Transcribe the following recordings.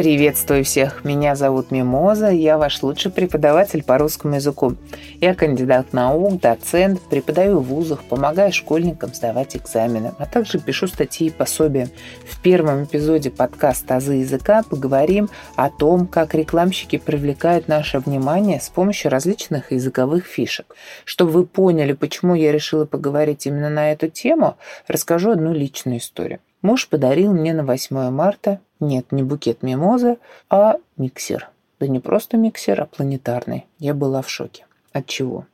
Приветствую всех! Меня зовут Мимоза, я ваш лучший преподаватель по русскому языку. Я кандидат наук, доцент, преподаю в вузах, помогаю школьникам сдавать экзамены, а также пишу статьи и пособия. В первом эпизоде подкаста «Азы языка» поговорим о том, как рекламщики привлекают наше внимание с помощью различных языковых фишек. Чтобы вы поняли, почему я решила поговорить именно на эту тему, расскажу одну личную историю. Муж подарил мне на 8 марта, нет, не букет мимозы, а миксер. Да не просто миксер, а планетарный. Я была в шоке. От чего?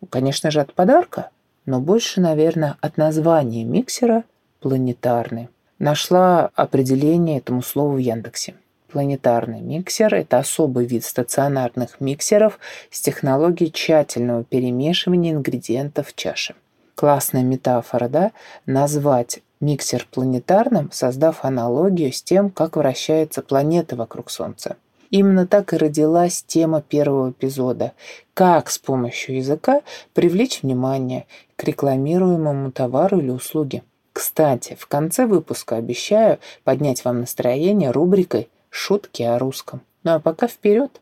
Ну, конечно же, от подарка, но больше, наверное, от названия миксера планетарный. Нашла определение этому слову в Яндексе. Планетарный миксер – это особый вид стационарных миксеров с технологией тщательного перемешивания ингредиентов в чаше. Классная метафора, да? Назвать миксер планетарным, создав аналогию с тем, как вращается планета вокруг Солнца. Именно так и родилась тема первого эпизода. Как с помощью языка привлечь внимание к рекламируемому товару или услуге. Кстати, в конце выпуска обещаю поднять вам настроение рубрикой «Шутки о русском». Ну а пока вперед!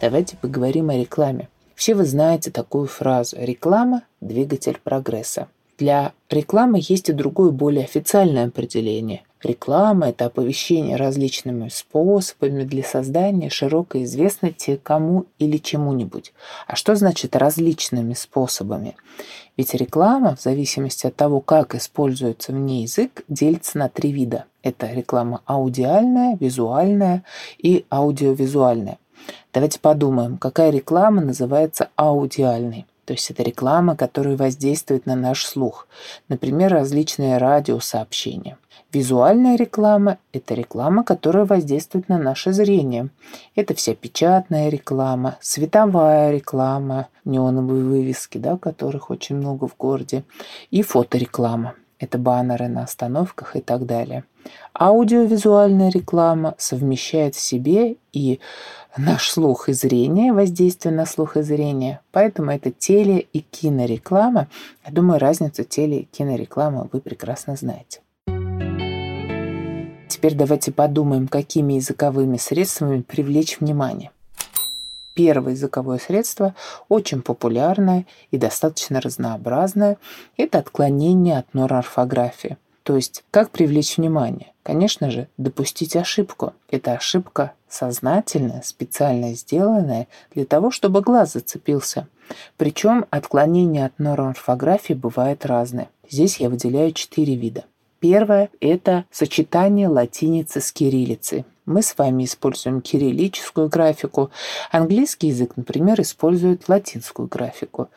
Давайте поговорим о рекламе. Все вы знаете такую фразу «реклама – двигатель прогресса». Для рекламы есть и другое, более официальное определение. Реклама – это оповещение различными способами для создания широкой известности кому или чему-нибудь. А что значит различными способами? Ведь реклама, в зависимости от того, как используется в ней язык, делится на три вида. Это реклама аудиальная, визуальная и аудиовизуальная. Давайте подумаем, какая реклама называется аудиальной. То есть это реклама, которая воздействует на наш слух. Например, различные радиосообщения. Визуальная реклама – это реклама, которая воздействует на наше зрение. Это вся печатная реклама, световая реклама, неоновые вывески, да, которых очень много в городе, и фотореклама. Это баннеры на остановках и так далее. Аудиовизуальная реклама совмещает в себе и наш слух и зрение, воздействие на слух и зрение. Поэтому это теле- и кинореклама. Я думаю, разницу теле- и кинорекламы вы прекрасно знаете. Теперь давайте подумаем, какими языковыми средствами привлечь внимание. Первое языковое средство, очень популярное и достаточно разнообразное, это отклонение от норорфографии. То есть, как привлечь внимание? Конечно же, допустить ошибку. Это ошибка сознательная, специально сделанная для того, чтобы глаз зацепился. Причем отклонения от норм орфографии бывают разные. Здесь я выделяю четыре вида. Первое – это сочетание латиницы с кириллицей. Мы с вами используем кириллическую графику. Английский язык, например, использует латинскую графику.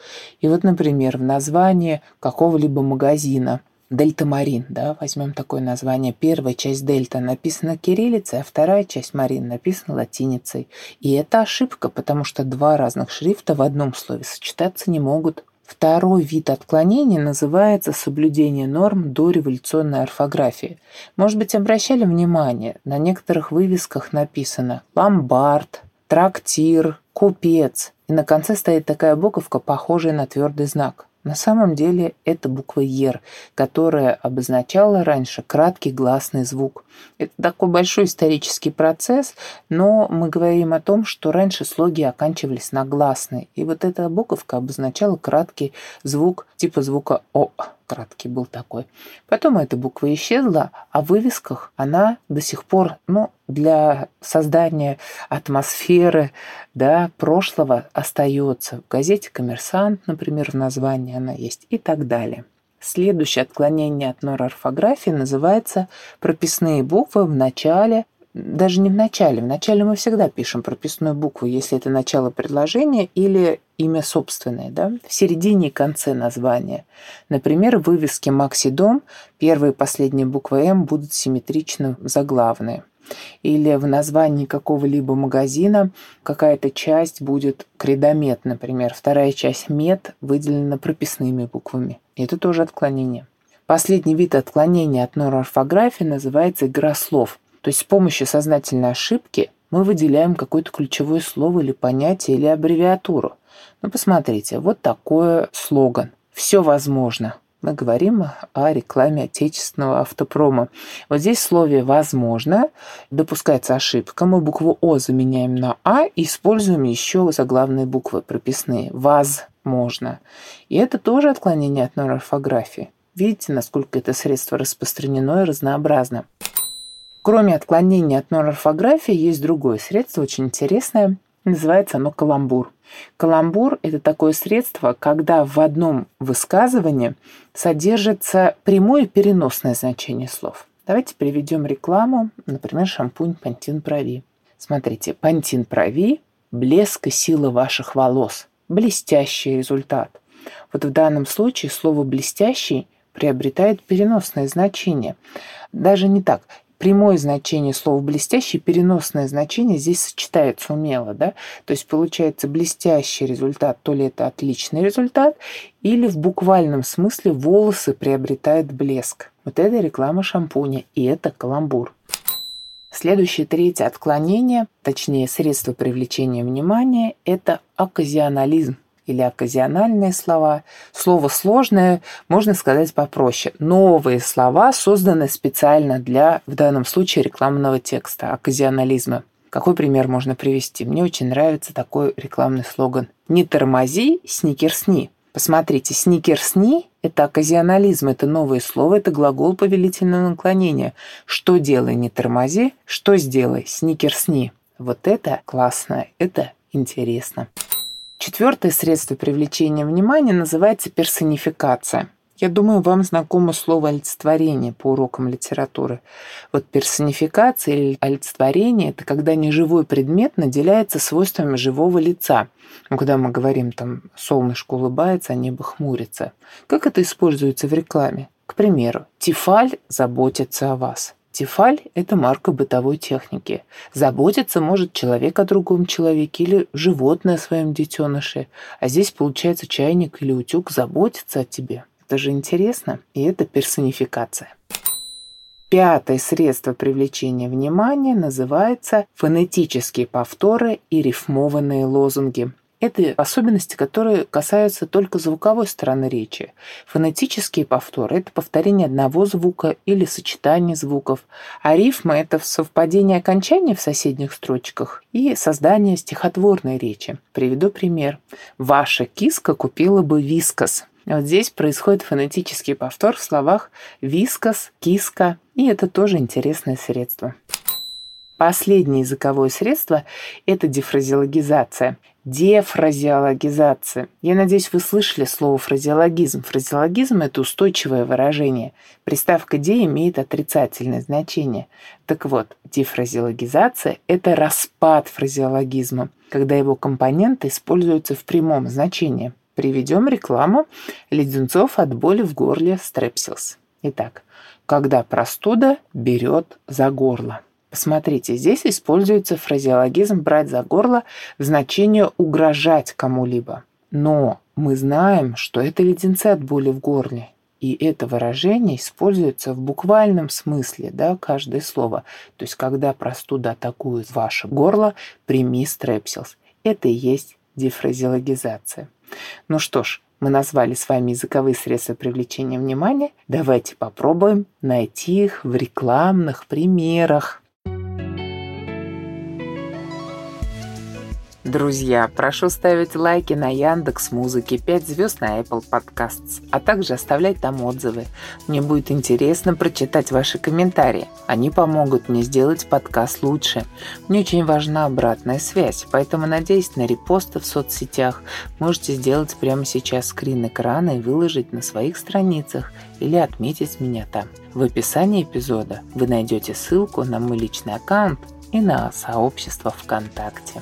И вот, например, в названии какого-либо магазина – Дельта Марин, да, возьмем такое название. Первая часть Дельта написана кириллицей, а вторая часть Марин написана латиницей. И это ошибка, потому что два разных шрифта в одном слове сочетаться не могут. Второй вид отклонения называется соблюдение норм до революционной орфографии. Может быть, обращали внимание, на некоторых вывесках написано «ломбард», «трактир», «купец», и на конце стоит такая буковка, похожая на твердый знак – на самом деле это буква «ер», которая обозначала раньше краткий гласный звук. Это такой большой исторический процесс, но мы говорим о том, что раньше слоги оканчивались на гласные, и вот эта буковка обозначала краткий звук типа звука «о» краткий был такой. Потом эта буква исчезла, а в вывесках она до сих пор, ну, для создания атмосферы, да, прошлого остается. В газете «Коммерсант», например, в названии она есть и так далее. Следующее отклонение от норорфографии называется прописные буквы в начале даже не в начале. В начале мы всегда пишем прописную букву, если это начало предложения или имя собственное, да, в середине и конце названия. Например, в вывеске «Макси Дом» первая и последняя буква «М» будут симметрично заглавные. Или в названии какого-либо магазина какая-то часть будет кредомет, например. Вторая часть мет выделена прописными буквами. Это тоже отклонение. Последний вид отклонения от норорфографии называется игра слов – то есть с помощью сознательной ошибки мы выделяем какое-то ключевое слово или понятие или аббревиатуру. Ну, посмотрите, вот такой слоган. Все возможно. Мы говорим о рекламе отечественного автопрома. Вот здесь в слове «возможно» допускается ошибка. Мы букву «о» заменяем на «а» и используем еще заглавные буквы прописные. «Возможно». И это тоже отклонение от норм орфографии. Видите, насколько это средство распространено и разнообразно. Кроме отклонения от норм есть другое средство, очень интересное. Называется оно каламбур. Каламбур – это такое средство, когда в одном высказывании содержится прямое переносное значение слов. Давайте приведем рекламу, например, шампунь Пантин Прави. Смотрите, Пантин Прави – блеск и сила ваших волос. Блестящий результат. Вот в данном случае слово «блестящий» приобретает переносное значение. Даже не так прямое значение слова «блестящий», переносное значение здесь сочетается умело, да? То есть получается блестящий результат, то ли это отличный результат, или в буквальном смысле волосы приобретают блеск. Вот это реклама шампуня, и это каламбур. Следующее третье отклонение, точнее средство привлечения внимания, это оказионализм или оказиональные слова. Слово сложное, можно сказать попроще. Новые слова созданы специально для, в данном случае, рекламного текста, оказионализма. Какой пример можно привести? Мне очень нравится такой рекламный слоган. «Не тормози, сникерсни». Посмотрите, сникерсни – это оказионализм, это новое слово, это глагол повелительного наклонения. Что делай, не тормози, что сделай, сникерсни. Вот это классно, это интересно. Четвертое средство привлечения внимания называется персонификация. Я думаю, вам знакомо слово олицетворение по урокам литературы. Вот персонификация или олицетворение – это когда неживой предмет наделяется свойствами живого лица. Ну, когда мы говорим, там, солнышко улыбается, а небо хмурится. Как это используется в рекламе? К примеру, Тифаль заботится о вас. Тефаль – это марка бытовой техники. Заботиться может человек о другом человеке или животное о своем детеныше. А здесь, получается, чайник или утюг заботится о тебе. Это же интересно, и это персонификация. Пятое средство привлечения внимания называется фонетические повторы и рифмованные лозунги – это особенности, которые касаются только звуковой стороны речи. Фонетические повторы – это повторение одного звука или сочетание звуков, а рифма – это совпадение окончания в соседних строчках и создание стихотворной речи. Приведу пример. «Ваша киска купила бы вискос». Вот здесь происходит фонетический повтор в словах «вискос», «киска», и это тоже интересное средство. Последнее языковое средство – это дефразеологизация. Дефразеологизация. Я надеюсь, вы слышали слово фразеологизм. Фразеологизм – это устойчивое выражение. Приставка «де» имеет отрицательное значение. Так вот, дефразеологизация – это распад фразеологизма, когда его компоненты используются в прямом значении. Приведем рекламу леденцов от боли в горле Стрепсилс. Итак, когда простуда берет за горло. Посмотрите, здесь используется фразеологизм «брать за горло» в значении «угрожать кому-либо». Но мы знаем, что это леденцы от боли в горле. И это выражение используется в буквальном смысле, да, каждое слово. То есть, когда простуда атакует ваше горло, прими стрепсилс. Это и есть дефразеологизация. Ну что ж, мы назвали с вами языковые средства привлечения внимания. Давайте попробуем найти их в рекламных примерах. Друзья, прошу ставить лайки на Яндекс Музыке, 5 звезд на Apple Podcasts, а также оставлять там отзывы. Мне будет интересно прочитать ваши комментарии. Они помогут мне сделать подкаст лучше. Мне очень важна обратная связь, поэтому надеюсь на репосты в соцсетях. Можете сделать прямо сейчас скрин экрана и выложить на своих страницах или отметить меня там. В описании эпизода вы найдете ссылку на мой личный аккаунт и на сообщество ВКонтакте.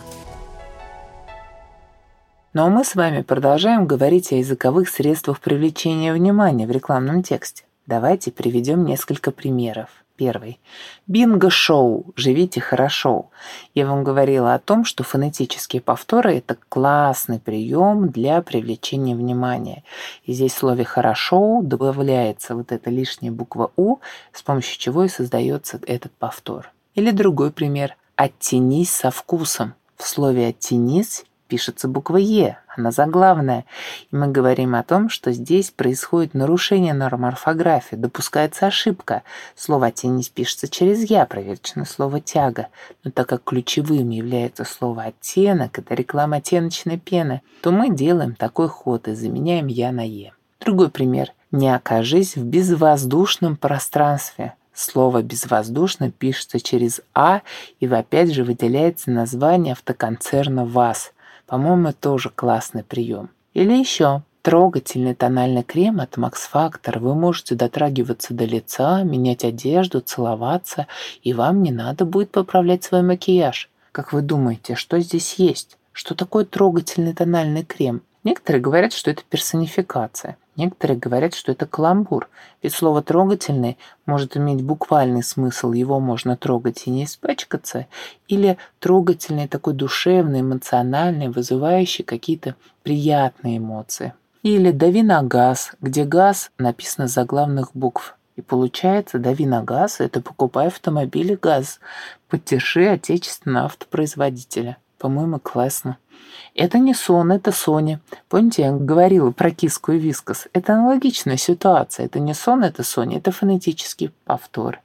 А мы с вами продолжаем говорить о языковых средствах привлечения внимания в рекламном тексте. Давайте приведем несколько примеров. Первый. Бинго-шоу. Живите хорошо. Я вам говорила о том, что фонетические повторы – это классный прием для привлечения внимания. И здесь в слове «хорошо» добавляется вот эта лишняя буква «у», с помощью чего и создается этот повтор. Или другой пример. «Оттянись со вкусом». В слове «оттянись» пишется буква «е», она заглавная. И мы говорим о том, что здесь происходит нарушение норм орфографии, допускается ошибка. Слово «оттенить» пишется через «я», проверочное слово «тяга». Но так как ключевым является слово «оттенок», это реклама оттеночной пены, то мы делаем такой ход и заменяем «я» на «е». Другой пример. «Не окажись в безвоздушном пространстве». Слово «безвоздушно» пишется через «а» и опять же выделяется название автоконцерна «ВАЗ». По-моему, тоже классный прием. Или еще трогательный тональный крем от Max Factor. Вы можете дотрагиваться до лица, менять одежду, целоваться, и вам не надо будет поправлять свой макияж. Как вы думаете, что здесь есть? Что такое трогательный тональный крем? Некоторые говорят, что это персонификация. Некоторые говорят, что это каламбур, ведь слово «трогательный» может иметь буквальный смысл, его можно трогать и не испачкаться, или трогательный такой душевный, эмоциональный, вызывающий какие-то приятные эмоции. Или «дави на газ», где «газ» написано за главных букв. И получается, дави на газ – это покупай автомобили газ. Поддержи отечественного автопроизводителя. По-моему, классно. Это не сон, это Соня. Помните, я говорила про киску и вискос? Это аналогичная ситуация. Это не сон, это Соня. Это фонетический повтор.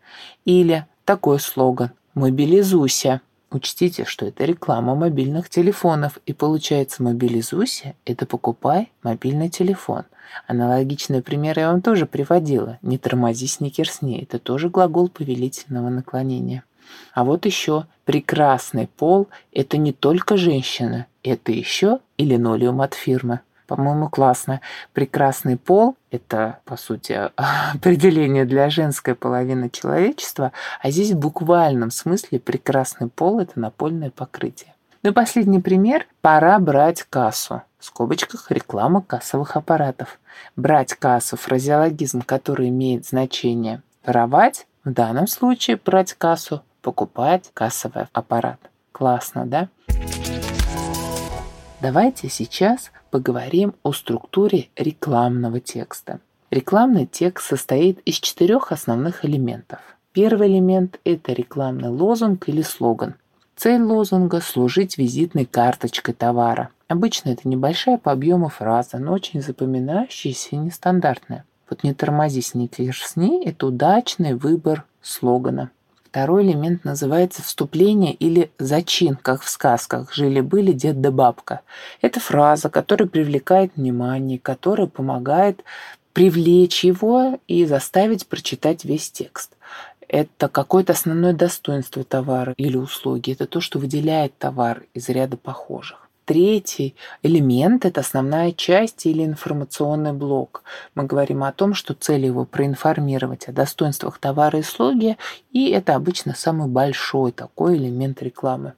Или такой слоган «Мобилизуйся». Учтите, что это реклама мобильных телефонов, и получается «мобилизуйся» — это покупай мобильный телефон. Аналогичный пример я вам тоже приводила. «Не тормози, сникерсни» — это тоже глагол повелительного наклонения. А вот еще прекрасный пол – это не только женщина, это еще и линолеум от фирмы. По-моему, классно. Прекрасный пол – это, по сути, определение для женской половины человечества, а здесь в буквальном смысле прекрасный пол – это напольное покрытие. Ну и последний пример – пора брать кассу. В скобочках реклама кассовых аппаратов. Брать кассу – фразеологизм, который имеет значение «воровать», в данном случае брать кассу покупать кассовый аппарат. Классно, да? Давайте сейчас поговорим о структуре рекламного текста. Рекламный текст состоит из четырех основных элементов. Первый элемент – это рекламный лозунг или слоган. Цель лозунга – служить визитной карточкой товара. Обычно это небольшая по объему фраза, но очень запоминающаяся и нестандартная. Вот «Не тормози, сникерсни» – это удачный выбор слогана. Второй элемент называется вступление или зачин, как в сказках «Жили-были дед да бабка». Это фраза, которая привлекает внимание, которая помогает привлечь его и заставить прочитать весь текст. Это какое-то основное достоинство товара или услуги. Это то, что выделяет товар из ряда похожих. Третий элемент – это основная часть или информационный блок. Мы говорим о том, что цель его проинформировать о достоинствах товара и услуги, и это обычно самый большой такой элемент рекламы.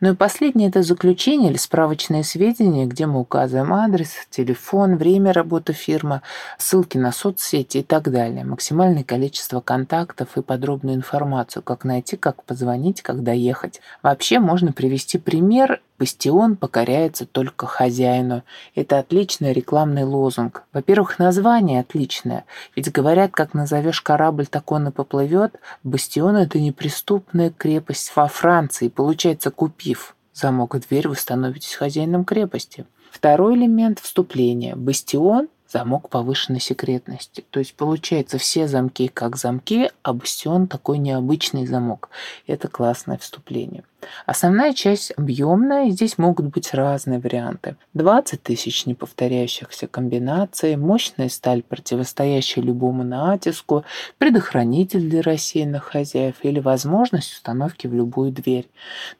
Ну и последнее – это заключение или справочные сведения, где мы указываем адрес, телефон, время работы фирмы, ссылки на соцсети и так далее, максимальное количество контактов и подробную информацию, как найти, как позвонить, когда ехать. Вообще можно привести пример Бастион покоряется только хозяину. Это отличный рекламный лозунг. Во-первых, название отличное. Ведь говорят, как назовешь корабль, так он и поплывет. Бастион – это неприступная крепость во Франции. Получается, купив замок и дверь, вы становитесь хозяином крепости. Второй элемент – вступления. Бастион замок повышенной секретности. То есть получается все замки как замки, а бастион такой необычный замок. Это классное вступление. Основная часть объемная, здесь могут быть разные варианты. 20 тысяч неповторяющихся комбинаций, мощная сталь, противостоящая любому натиску, предохранитель для рассеянных хозяев или возможность установки в любую дверь.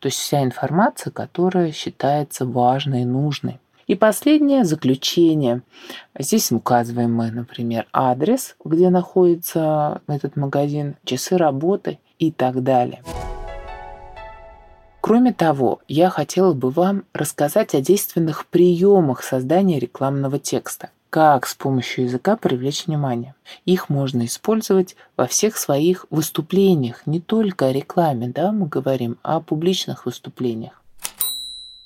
То есть вся информация, которая считается важной и нужной. И последнее заключение. Здесь указываем мы, например, адрес, где находится этот магазин, часы работы и так далее. Кроме того, я хотела бы вам рассказать о действенных приемах создания рекламного текста. Как с помощью языка привлечь внимание. Их можно использовать во всех своих выступлениях, не только о рекламе, да, мы говорим, о публичных выступлениях.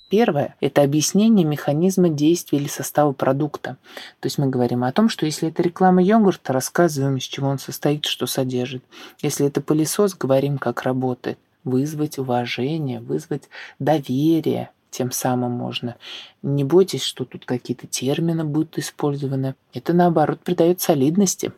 Первое – это объяснение механизма действия или состава продукта. То есть мы говорим о том, что если это реклама йогурта, рассказываем, из чего он состоит, что содержит. Если это пылесос, говорим, как работает. Вызвать уважение, вызвать доверие, тем самым можно. Не бойтесь, что тут какие-то термины будут использованы. Это, наоборот, придает солидности.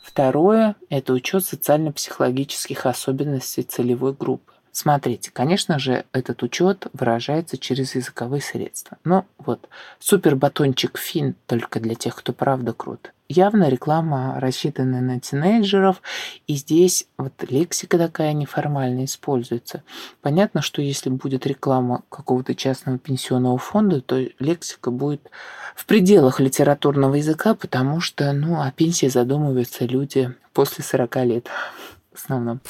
Второе – это учет социально-психологических особенностей целевой группы. Смотрите, конечно же, этот учет выражается через языковые средства. Но вот супер батончик фин только для тех, кто правда крут. Явно реклама рассчитана на тинейджеров, и здесь вот лексика такая неформальная используется. Понятно, что если будет реклама какого-то частного пенсионного фонда, то лексика будет в пределах литературного языка, потому что, ну, о пенсии задумываются люди после 40 лет в основном.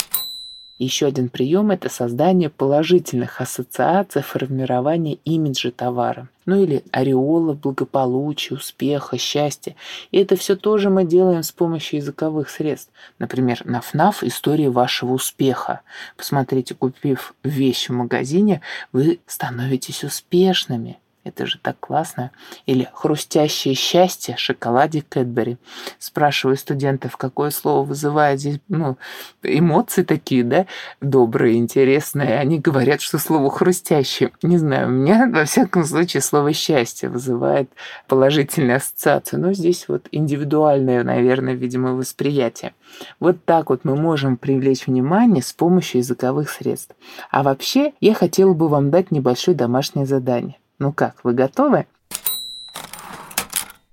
Еще один прием – это создание положительных ассоциаций, формирование имиджа товара. Ну или ореола благополучия, успеха, счастья. И это все тоже мы делаем с помощью языковых средств. Например, на ФНАФ история вашего успеха. Посмотрите, купив вещь в магазине, вы становитесь успешными. Это же так классно. Или хрустящее счастье, шоколаде Кэтбери. Спрашиваю студентов, какое слово вызывает здесь, ну, эмоции такие, да, добрые, интересные. Они говорят, что слово хрустящее. Не знаю, у меня, во всяком случае, слово счастье вызывает положительные ассоциации. Но здесь вот индивидуальное, наверное, видимо, восприятие. Вот так вот мы можем привлечь внимание с помощью языковых средств. А вообще, я хотела бы вам дать небольшое домашнее задание. Ну как, вы готовы?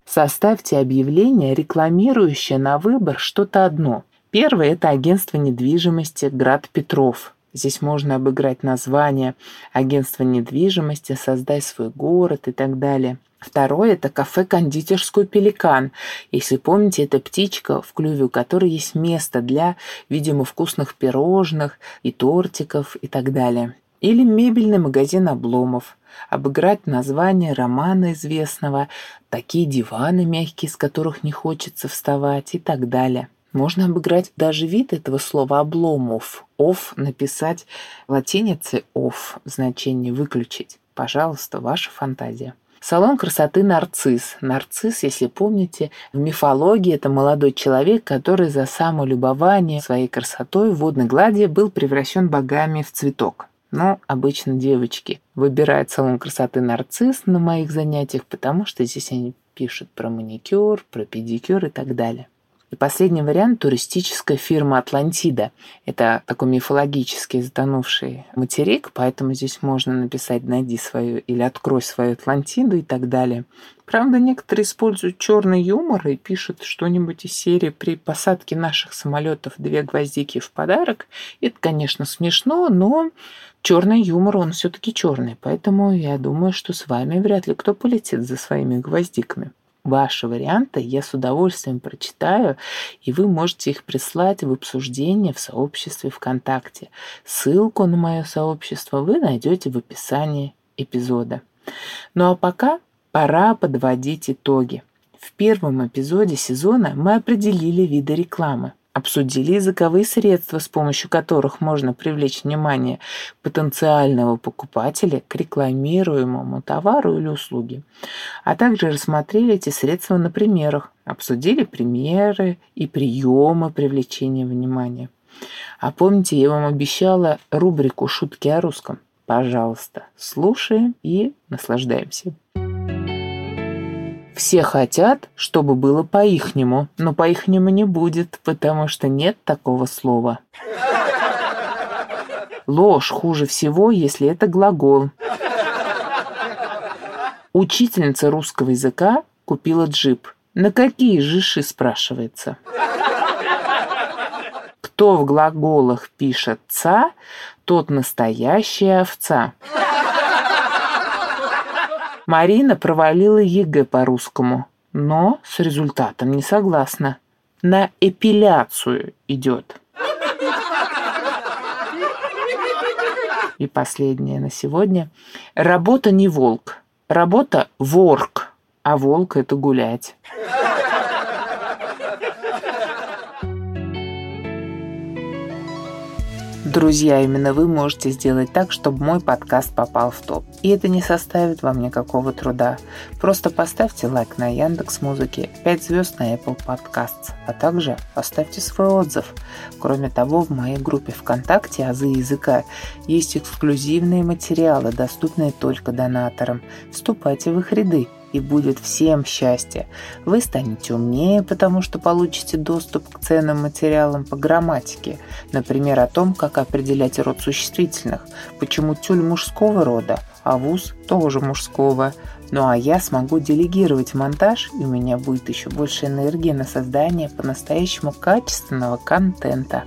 Составьте объявление, рекламирующее на выбор что-то одно. Первое – это агентство недвижимости «Град Петров». Здесь можно обыграть название агентства недвижимости, создай свой город и так далее. Второе – это кафе-кондитерскую «Пеликан». Если помните, это птичка, в клюве у которой есть место для, видимо, вкусных пирожных и тортиков и так далее. Или мебельный магазин «Обломов» обыграть название романа известного, такие диваны мягкие, с которых не хочется вставать и так далее. Можно обыграть даже вид этого слова «обломов». «Оф» написать латиницей «оф» значение «выключить». Пожалуйста, ваша фантазия. Салон красоты «Нарцисс». Нарцисс, если помните, в мифологии это молодой человек, который за самолюбование своей красотой в водной глади был превращен богами в цветок. Но обычно девочки выбирают салон красоты «Нарцисс» на моих занятиях, потому что здесь они пишут про маникюр, про педикюр и так далее. И последний вариант – туристическая фирма «Атлантида». Это такой мифологический затонувший материк, поэтому здесь можно написать «найди свою» или «открой свою Атлантиду» и так далее. Правда, некоторые используют черный юмор и пишут что-нибудь из серии «При посадке наших самолетов две гвоздики в подарок». Это, конечно, смешно, но черный юмор, он все-таки черный, поэтому я думаю, что с вами вряд ли кто полетит за своими гвоздиками. Ваши варианты я с удовольствием прочитаю, и вы можете их прислать в обсуждение в сообществе ВКонтакте. Ссылку на мое сообщество вы найдете в описании эпизода. Ну а пока пора подводить итоги. В первом эпизоде сезона мы определили виды рекламы – обсудили языковые средства, с помощью которых можно привлечь внимание потенциального покупателя к рекламируемому товару или услуге, а также рассмотрели эти средства на примерах, обсудили примеры и приемы привлечения внимания. А помните, я вам обещала рубрику «Шутки о русском». Пожалуйста, слушаем и наслаждаемся. Все хотят, чтобы было по-ихнему, но по-ихнему не будет, потому что нет такого слова. Ложь хуже всего, если это глагол. Учительница русского языка купила джип. На какие жиши, спрашивается. Кто в глаголах пишет «ца», тот настоящая овца. Марина провалила ЕГЭ по-русскому, но с результатом не согласна. На эпиляцию идет. И последнее на сегодня. Работа не волк. Работа ворк. А волк это гулять. Друзья, именно вы можете сделать так, чтобы мой подкаст попал в топ. И это не составит вам никакого труда. Просто поставьте лайк на Яндекс Музыке, 5 звезд на Apple Podcasts, а также оставьте свой отзыв. Кроме того, в моей группе ВКонтакте «Азы языка» есть эксклюзивные материалы, доступные только донаторам. Вступайте в их ряды и будет всем счастье. Вы станете умнее, потому что получите доступ к ценным материалам по грамматике, например, о том, как определять род существительных, почему тюль мужского рода, а вуз тоже мужского. Ну а я смогу делегировать монтаж, и у меня будет еще больше энергии на создание по-настоящему качественного контента.